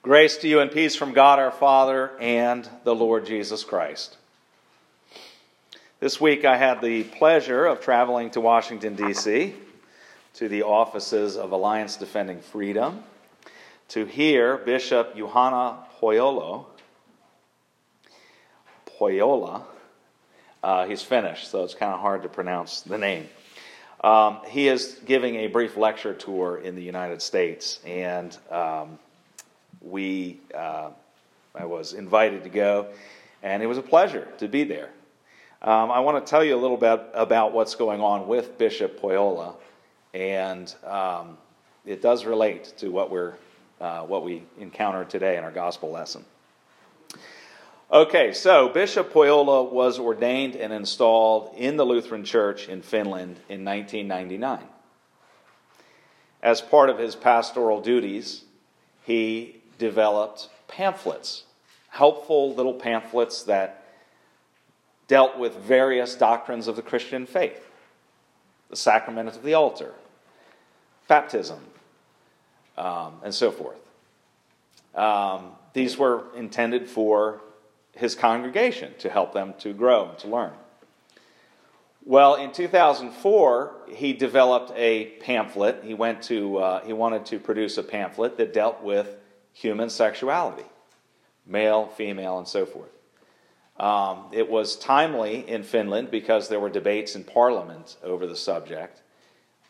Grace to you and peace from God our Father and the Lord Jesus Christ. This week I had the pleasure of traveling to Washington, D.C., to the offices of Alliance Defending Freedom, to hear Bishop Juhana Poyolo. Pohjola. Uh, he's Finnish, so it's kind of hard to pronounce the name. Um, he is giving a brief lecture tour in the United States, and um, we, uh, I was invited to go, and it was a pleasure to be there. Um, I want to tell you a little bit about what's going on with Bishop Pohjola, and um, it does relate to what we're uh, what we encountered today in our gospel lesson. Okay, so Bishop Pohjola was ordained and installed in the Lutheran Church in Finland in 1999. As part of his pastoral duties, he developed pamphlets, helpful little pamphlets that dealt with various doctrines of the Christian faith the sacrament of the altar, baptism, um, and so forth. Um, these were intended for his congregation to help them to grow and to learn. Well, in 2004, he developed a pamphlet. He went to uh, he wanted to produce a pamphlet that dealt with human sexuality, male, female, and so forth. Um, it was timely in Finland because there were debates in Parliament over the subject,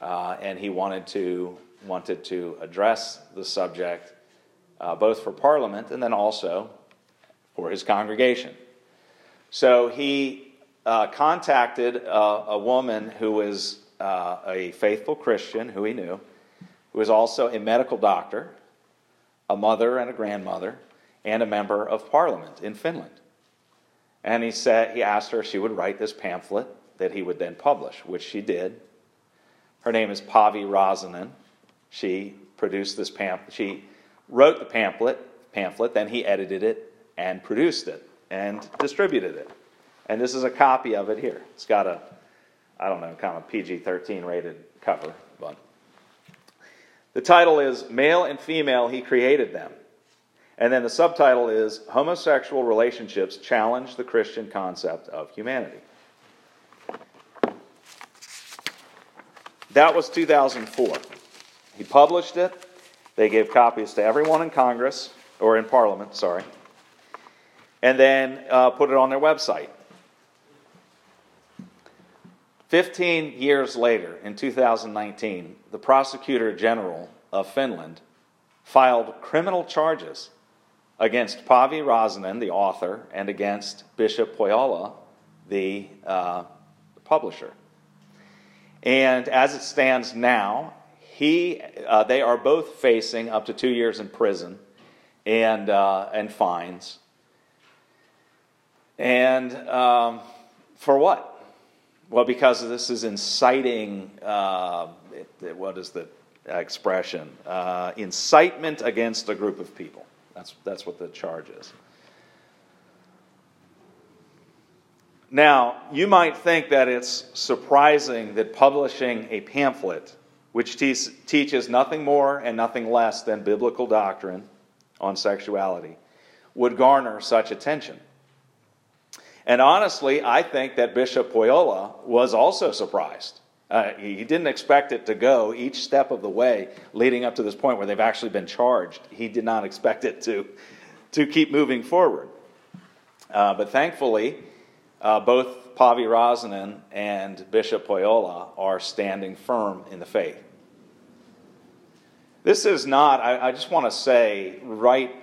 uh, and he wanted to wanted to address the subject uh, both for Parliament and then also for his congregation. So he uh, contacted a, woman who was uh, a faithful Christian who he knew, who was also a medical doctor, a mother and a grandmother, and a member of Parliament in Finland. And he said he asked her if she would write this pamphlet that he would then publish, which she did. Her name is Päivi Räsänen. She produced this pamphlet. She wrote the pamphlet, pamphlet, then he edited it and produced it and distributed it. And this is a copy of it here. It's got a, I don't know, kind of PG 13 rated cover, the title is Male and Female, He Created Them. And then the subtitle is Homosexual Relationships Challenge the Christian Concept of Humanity. That was 2004. He published it. They gave copies to everyone in Congress, or in Parliament, sorry, and then uh, put it on their website. 15 years later, in 2019, the prosecutor general of Finland filed criminal charges against Päivi Räsänen, the author, and against Bishop Pohjola, the uh, publisher. And as it stands now, he, uh, they are both facing up to two years in prison and, uh, and fines. And um, for what? Well, because this is inciting, uh, what is the expression? Uh, incitement against a group of people. That's, that's what the charge is. Now, you might think that it's surprising that publishing a pamphlet which te- teaches nothing more and nothing less than biblical doctrine on sexuality would garner such attention. And honestly, I think that Bishop Pohjola was also surprised. Uh, he didn't expect it to go each step of the way leading up to this point where they've actually been charged. He did not expect it to, to keep moving forward. Uh, but thankfully, uh, both Päivi Räsänen and Bishop Pohjola are standing firm in the faith. This is not, I, I just want to say right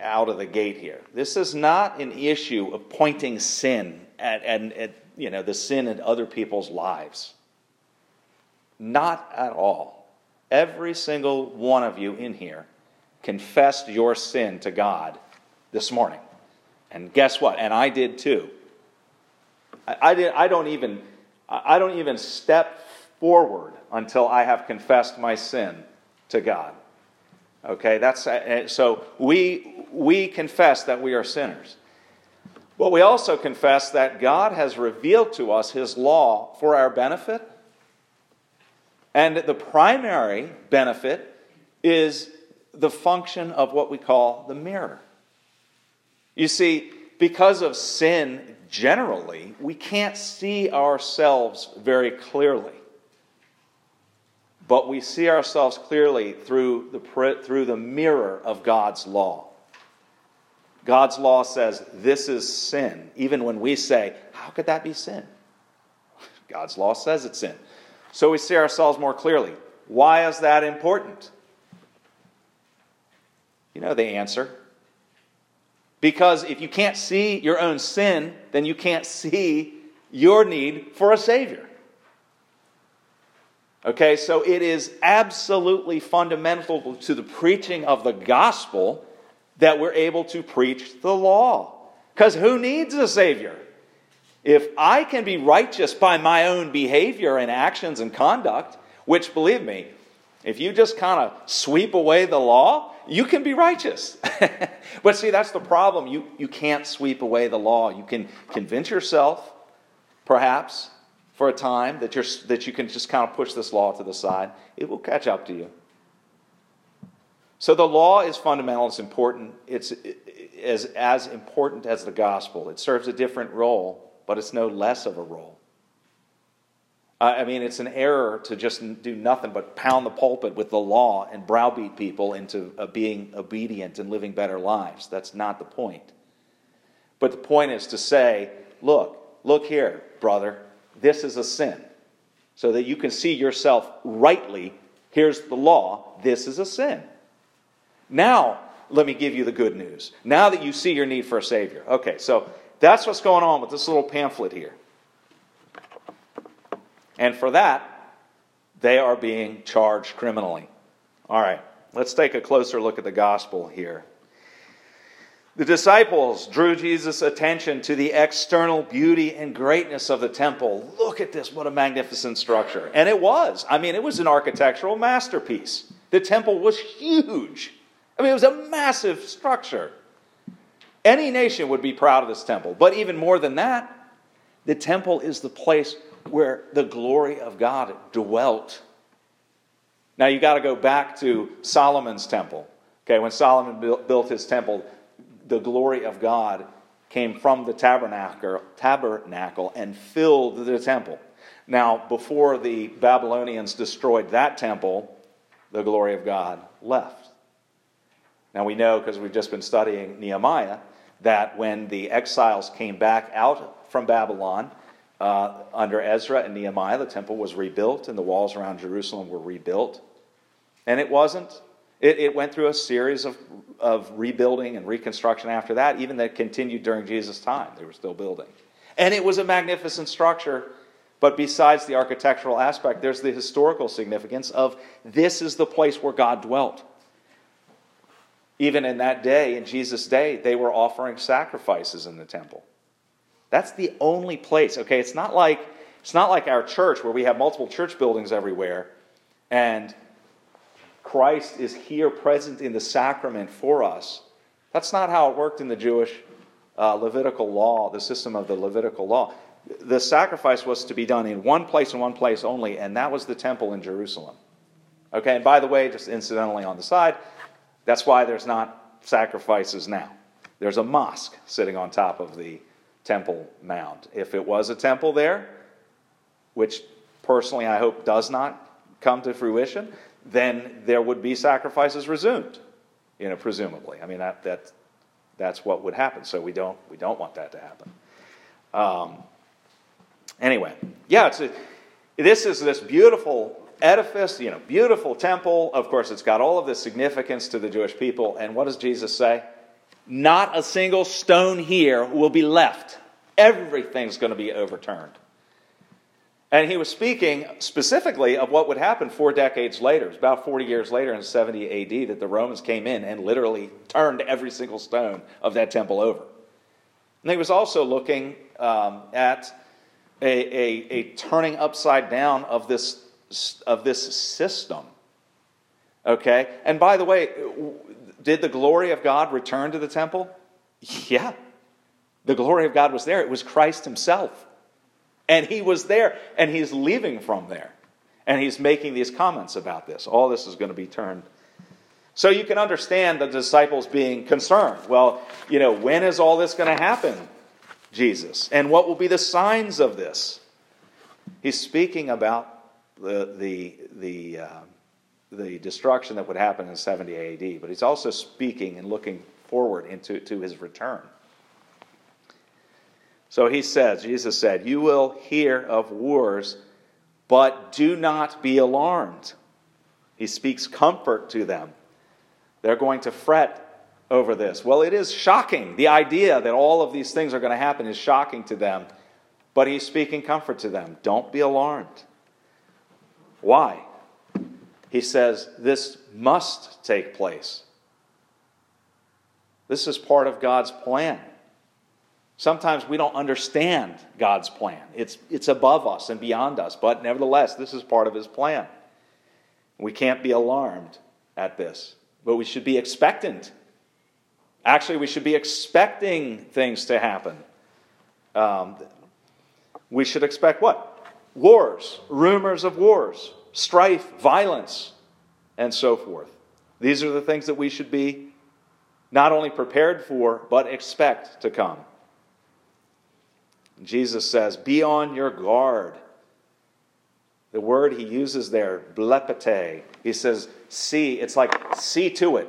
out of the gate here, this is not an issue of pointing sin at, at, at you know, the sin in other people's lives. Not at all. Every single one of you in here confessed your sin to God this morning. And guess what? And I did too. I, I, did, I, don't even, I don't even step forward until I have confessed my sin to God. Okay, that's uh, so we we confess that we are sinners. But we also confess that God has revealed to us His law for our benefit. And the primary benefit is the function of what we call the mirror. You see, because of sin generally, we can't see ourselves very clearly. But we see ourselves clearly through the, through the mirror of God's law. God's law says this is sin, even when we say, How could that be sin? God's law says it's sin. So we see ourselves more clearly. Why is that important? You know the answer. Because if you can't see your own sin, then you can't see your need for a Savior. Okay, so it is absolutely fundamental to the preaching of the gospel that we're able to preach the law. Because who needs a Savior? If I can be righteous by my own behavior and actions and conduct, which believe me, if you just kind of sweep away the law, you can be righteous. but see, that's the problem. You, you can't sweep away the law. You can convince yourself, perhaps, for a time that, you're, that you can just kind of push this law to the side. It will catch up to you. So the law is fundamental, it's important, it's as, as important as the gospel. It serves a different role, but it's no less of a role. I mean, it's an error to just do nothing but pound the pulpit with the law and browbeat people into uh, being obedient and living better lives. That's not the point. But the point is to say, look, look here, brother, this is a sin. So that you can see yourself rightly. Here's the law, this is a sin. Now, let me give you the good news. Now that you see your need for a Savior. Okay, so that's what's going on with this little pamphlet here. And for that, they are being charged criminally. All right, let's take a closer look at the gospel here. The disciples drew Jesus' attention to the external beauty and greatness of the temple. Look at this, what a magnificent structure. And it was. I mean, it was an architectural masterpiece. The temple was huge. I mean, it was a massive structure. Any nation would be proud of this temple. But even more than that, the temple is the place where the glory of God dwelt. Now you got to go back to Solomon's temple. Okay, when Solomon built his temple, the glory of God came from the tabernacle, tabernacle and filled the temple. Now, before the Babylonians destroyed that temple, the glory of God left. Now, we know because we've just been studying Nehemiah that when the exiles came back out from Babylon, uh, under Ezra and Nehemiah, the temple was rebuilt and the walls around Jerusalem were rebuilt. And it wasn't, it, it went through a series of, of rebuilding and reconstruction after that, even that continued during Jesus' time. They were still building. And it was a magnificent structure. But besides the architectural aspect, there's the historical significance of this is the place where God dwelt. Even in that day, in Jesus' day, they were offering sacrifices in the temple. That's the only place. Okay, it's not like it's not like our church where we have multiple church buildings everywhere and Christ is here present in the sacrament for us. That's not how it worked in the Jewish uh, Levitical law, the system of the Levitical law. The sacrifice was to be done in one place and one place only, and that was the temple in Jerusalem. Okay, and by the way, just incidentally on the side, that's why there's not sacrifices now. There's a mosque sitting on top of the Temple mound. If it was a temple there, which personally I hope does not come to fruition, then there would be sacrifices resumed, you know, presumably. I mean, that, that, that's what would happen. So we don't, we don't want that to happen. Um, anyway, yeah, it's a, this is this beautiful edifice, you know, beautiful temple. Of course, it's got all of this significance to the Jewish people. And what does Jesus say? Not a single stone here will be left. Everything's going to be overturned. And he was speaking specifically of what would happen four decades later. It was about 40 years later in 70 AD that the Romans came in and literally turned every single stone of that temple over. And he was also looking um, at a, a, a turning upside down of this, of this system. Okay? And by the way, did the glory of God return to the temple? Yeah. The glory of God was there. It was Christ Himself. And He was there, and He's leaving from there. And He's making these comments about this. All this is going to be turned. So you can understand the disciples being concerned. Well, you know, when is all this going to happen, Jesus? And what will be the signs of this? He's speaking about the, the, the, uh, the destruction that would happen in 70 AD, but he's also speaking and looking forward into to his return. So he says, Jesus said, You will hear of wars, but do not be alarmed. He speaks comfort to them. They're going to fret over this. Well, it is shocking. The idea that all of these things are going to happen is shocking to them, but he's speaking comfort to them. Don't be alarmed. Why? He says this must take place. This is part of God's plan. Sometimes we don't understand God's plan. It's, it's above us and beyond us, but nevertheless, this is part of His plan. We can't be alarmed at this, but we should be expectant. Actually, we should be expecting things to happen. Um, we should expect what? Wars, rumors of wars, strife, violence, and so forth. These are the things that we should be not only prepared for, but expect to come. Jesus says, Be on your guard. The word he uses there, blepete, he says, see, it's like see to it.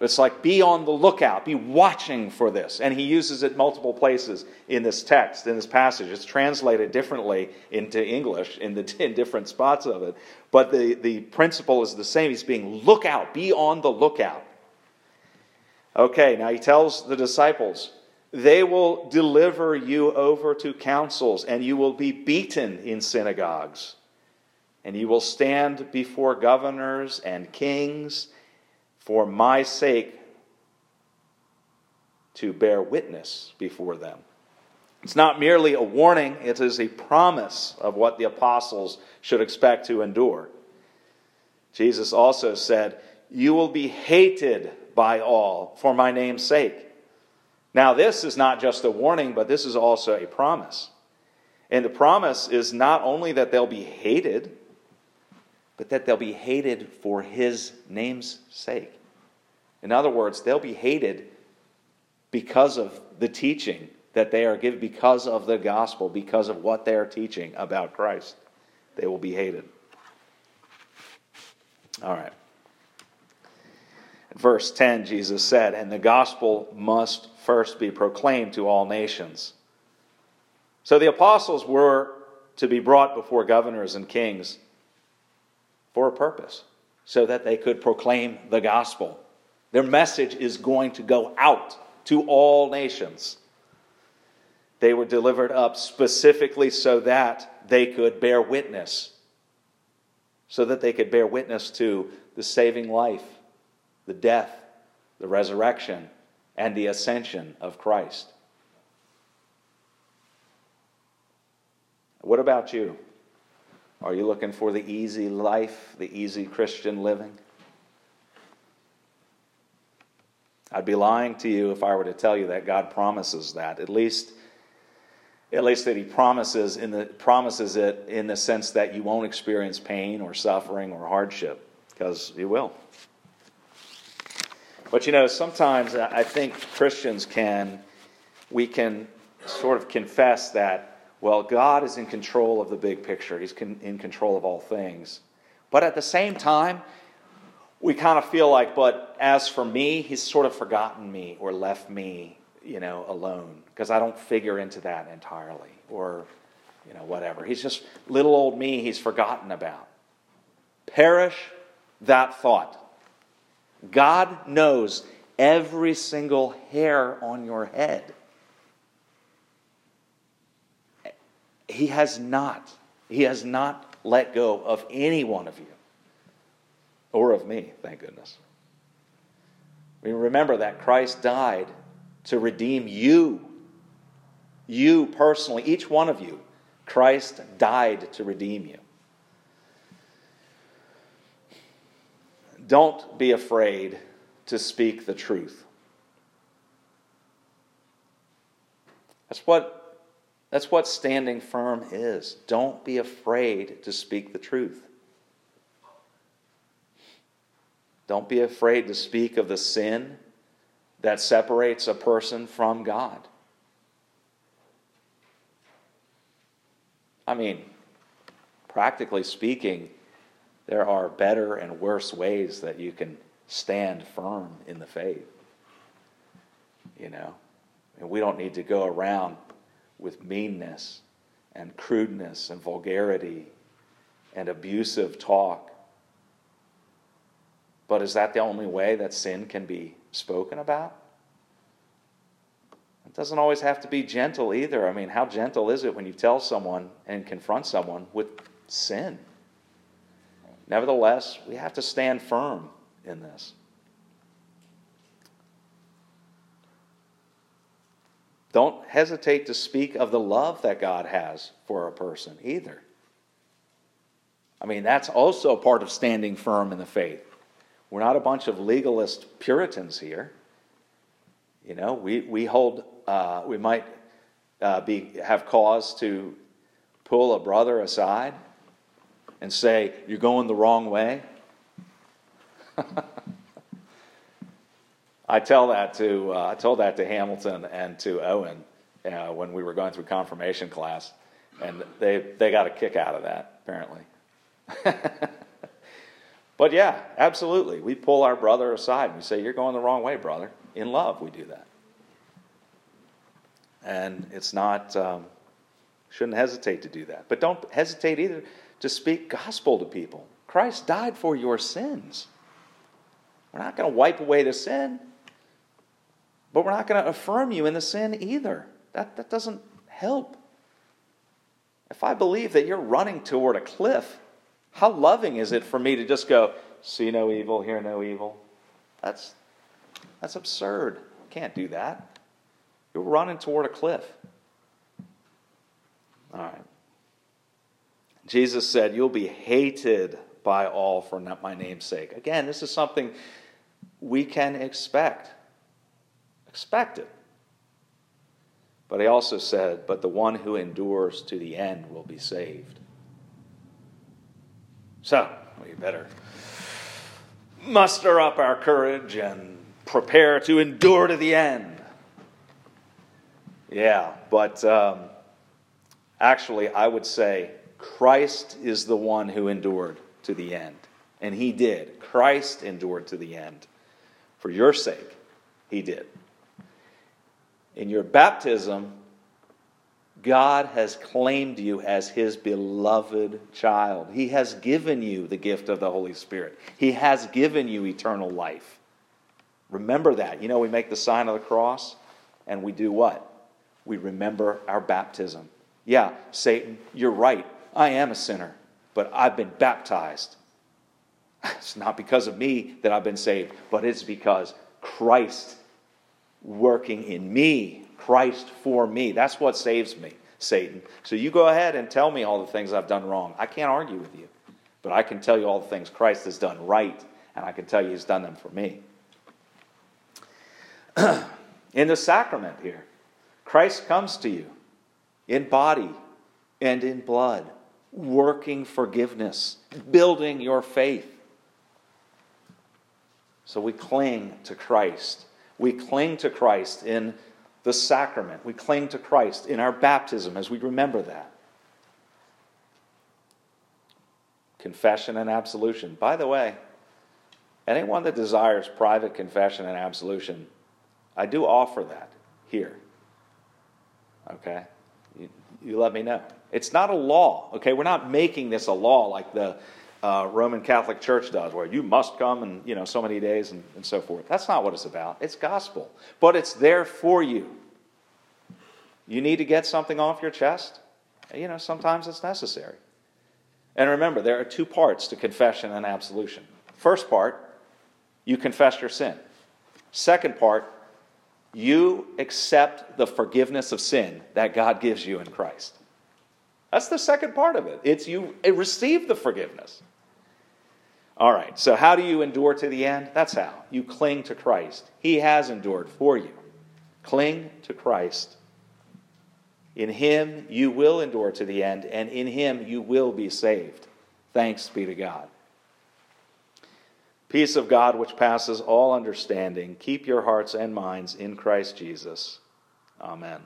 It's like be on the lookout, be watching for this. And he uses it multiple places in this text, in this passage. It's translated differently into English in, the, in different spots of it. But the, the principle is the same. He's being look out, be on the lookout. Okay, now he tells the disciples, they will deliver you over to councils, and you will be beaten in synagogues. And you will stand before governors and kings for my sake to bear witness before them. It's not merely a warning, it is a promise of what the apostles should expect to endure. Jesus also said, You will be hated by all for my name's sake. Now, this is not just a warning, but this is also a promise. And the promise is not only that they'll be hated, but that they'll be hated for his name's sake. In other words, they'll be hated because of the teaching that they are given, because of the gospel, because of what they are teaching about Christ. They will be hated. All right. verse 10, Jesus said, And the gospel must first be proclaimed to all nations. So the apostles were to be brought before governors and kings for a purpose, so that they could proclaim the gospel. Their message is going to go out to all nations. They were delivered up specifically so that they could bear witness, so that they could bear witness to the saving life, the death, the resurrection, and the ascension of Christ. What about you? Are you looking for the easy life, the easy Christian living? I'd be lying to you if I were to tell you that God promises that. At least at least that he promises in the promises it in the sense that you won't experience pain or suffering or hardship because you will. But you know, sometimes I think Christians can, we can sort of confess that, well, God is in control of the big picture, He's in control of all things. But at the same time, we kind of feel like, but as for me, He's sort of forgotten me or left me, you know, alone because I don't figure into that entirely or, you know, whatever. He's just little old me, He's forgotten about. Perish that thought. God knows every single hair on your head. He has not, He has not let go of any one of you or of me, thank goodness. We remember that Christ died to redeem you. You personally, each one of you, Christ died to redeem you. Don't be afraid to speak the truth. That's what, that's what standing firm is. Don't be afraid to speak the truth. Don't be afraid to speak of the sin that separates a person from God. I mean, practically speaking, there are better and worse ways that you can stand firm in the faith. You know, and we don't need to go around with meanness and crudeness and vulgarity and abusive talk. But is that the only way that sin can be spoken about? It doesn't always have to be gentle either. I mean, how gentle is it when you tell someone and confront someone with sin? Nevertheless, we have to stand firm in this. Don't hesitate to speak of the love that God has for a person either. I mean, that's also part of standing firm in the faith. We're not a bunch of legalist Puritans here. You know, we, we hold, uh, we might uh, be, have cause to pull a brother aside and say, You're going the wrong way. I tell that to uh, I told that to Hamilton and to Owen uh, when we were going through confirmation class, and they they got a kick out of that apparently. but yeah, absolutely, we pull our brother aside and we say, "You're going the wrong way, brother." In love, we do that, and it's not um, shouldn't hesitate to do that. But don't hesitate either to speak gospel to people. Christ died for your sins. We're not going to wipe away the sin. But we're not going to affirm you in the sin either. That, that doesn't help. If I believe that you're running toward a cliff, how loving is it for me to just go, see no evil, hear no evil? That's, that's absurd. Can't do that. You're running toward a cliff. All right. Jesus said, You'll be hated by all for my name's sake. Again, this is something we can expect. Expect it. But he also said, But the one who endures to the end will be saved. So, we better muster up our courage and prepare to endure to the end. Yeah, but um, actually, I would say Christ is the one who endured to the end. And he did. Christ endured to the end. For your sake, he did. In your baptism, God has claimed you as his beloved child. He has given you the gift of the Holy Spirit. He has given you eternal life. Remember that. You know, we make the sign of the cross and we do what? We remember our baptism. Yeah, Satan, you're right. I am a sinner, but I've been baptized. It's not because of me that I've been saved, but it's because Christ working in me, Christ for me. That's what saves me, Satan. So you go ahead and tell me all the things I've done wrong. I can't argue with you, but I can tell you all the things Christ has done right, and I can tell you he's done them for me. in the sacrament here, Christ comes to you in body and in blood, working forgiveness, building your faith. So we cling to Christ we cling to Christ in the sacrament. We cling to Christ in our baptism as we remember that. Confession and absolution. By the way, anyone that desires private confession and absolution, I do offer that here. Okay? You, you let me know. It's not a law, okay? We're not making this a law like the uh, Roman Catholic Church does, where you must come and you know so many days and, and so forth. That's not what it's about. It's gospel, but it's there for you. You need to get something off your chest. You know, sometimes it's necessary. And remember, there are two parts to confession and absolution. First part, you confess your sin. Second part, you accept the forgiveness of sin that God gives you in Christ. That's the second part of it. It's you receive the forgiveness. All right, so how do you endure to the end? That's how. You cling to Christ. He has endured for you. Cling to Christ. In Him you will endure to the end, and in Him you will be saved. Thanks be to God. Peace of God, which passes all understanding, keep your hearts and minds in Christ Jesus. Amen.